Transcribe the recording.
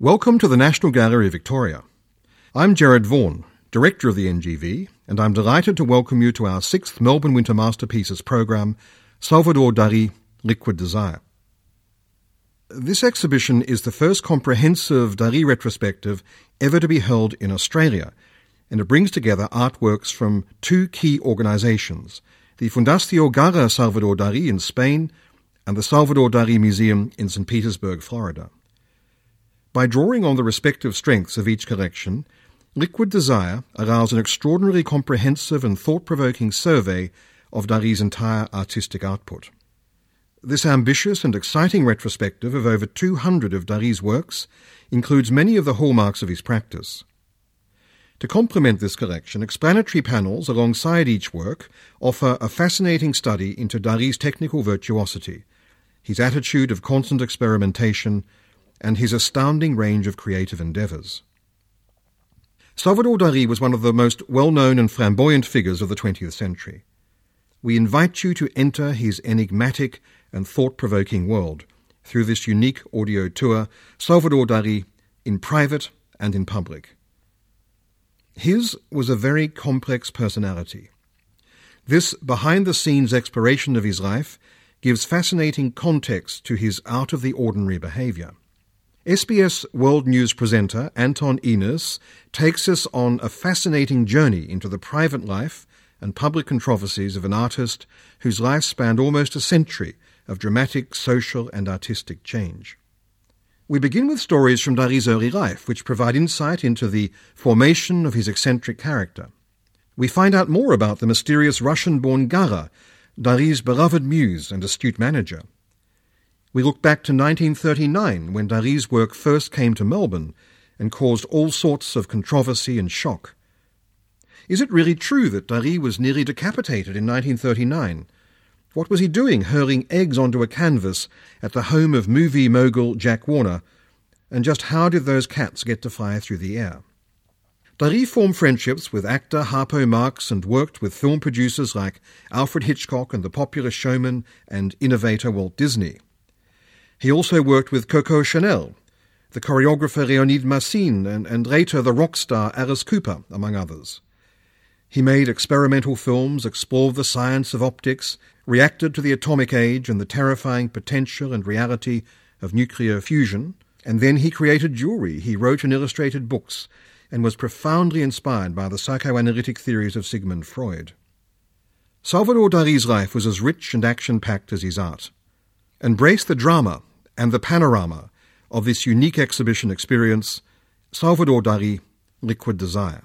Welcome to the National Gallery of Victoria. I'm Gerard Vaughan, Director of the NGV, and I'm delighted to welcome you to our sixth Melbourne Winter Masterpieces program, Salvador Dali Liquid Desire. This exhibition is the first comprehensive Dali retrospective ever to be held in Australia, and it brings together artworks from two key organisations the Fundacio Gala Salvador Dali in Spain and the Salvador Dali Museum in St. Petersburg, Florida. By drawing on the respective strengths of each collection, Liquid Desire allows an extraordinarily comprehensive and thought provoking survey of Dali's entire artistic output. This ambitious and exciting retrospective of over 200 of Dali's works includes many of the hallmarks of his practice. To complement this collection, explanatory panels alongside each work offer a fascinating study into Dali's technical virtuosity his attitude of constant experimentation, and his astounding range of creative endeavours. Salvador Dali was one of the most well known and flamboyant figures of the 20th century. We invite you to enter his enigmatic and thought provoking world through this unique audio tour, Salvador Dali in private and in public. His was a very complex personality. This behind the scenes exploration of his life gives fascinating context to his out of the ordinary behaviour. SBS World News presenter Anton Enus takes us on a fascinating journey into the private life and public controversies of an artist whose life spanned almost a century of dramatic social and artistic change. We begin with stories from Dali's early life, which provide insight into the formation of his eccentric character. We find out more about the mysterious Russian born Gala Dali's beloved muse and astute manager. We look back to 1939 when Dali's work first came to Melbourne and caused all sorts of controversy and shock. Is it really true that Dali was nearly decapitated in 1939? What was he doing hurling eggs onto a canvas at the home of movie mogul Jack Warner? And just how did those cats get to fly through the air? Dali formed friendships with actor Harpo Marx and worked with film producers like Alfred Hitchcock and the popular showman and innovator Walt Disney. He also worked with Coco Chanel, the choreographer Leonide Massine, and, and later the rock star Alice Cooper, among others. He made experimental films, explored the science of optics, reacted to the atomic age and the terrifying potential and reality of nuclear fusion, and then he created jewelry. He wrote and illustrated books and was profoundly inspired by the psychoanalytic theories of Sigmund Freud. Salvador Dali's life was as rich and action packed as his art. Embrace the drama and the panorama of this unique exhibition experience, Salvador Dali, Liquid Desire.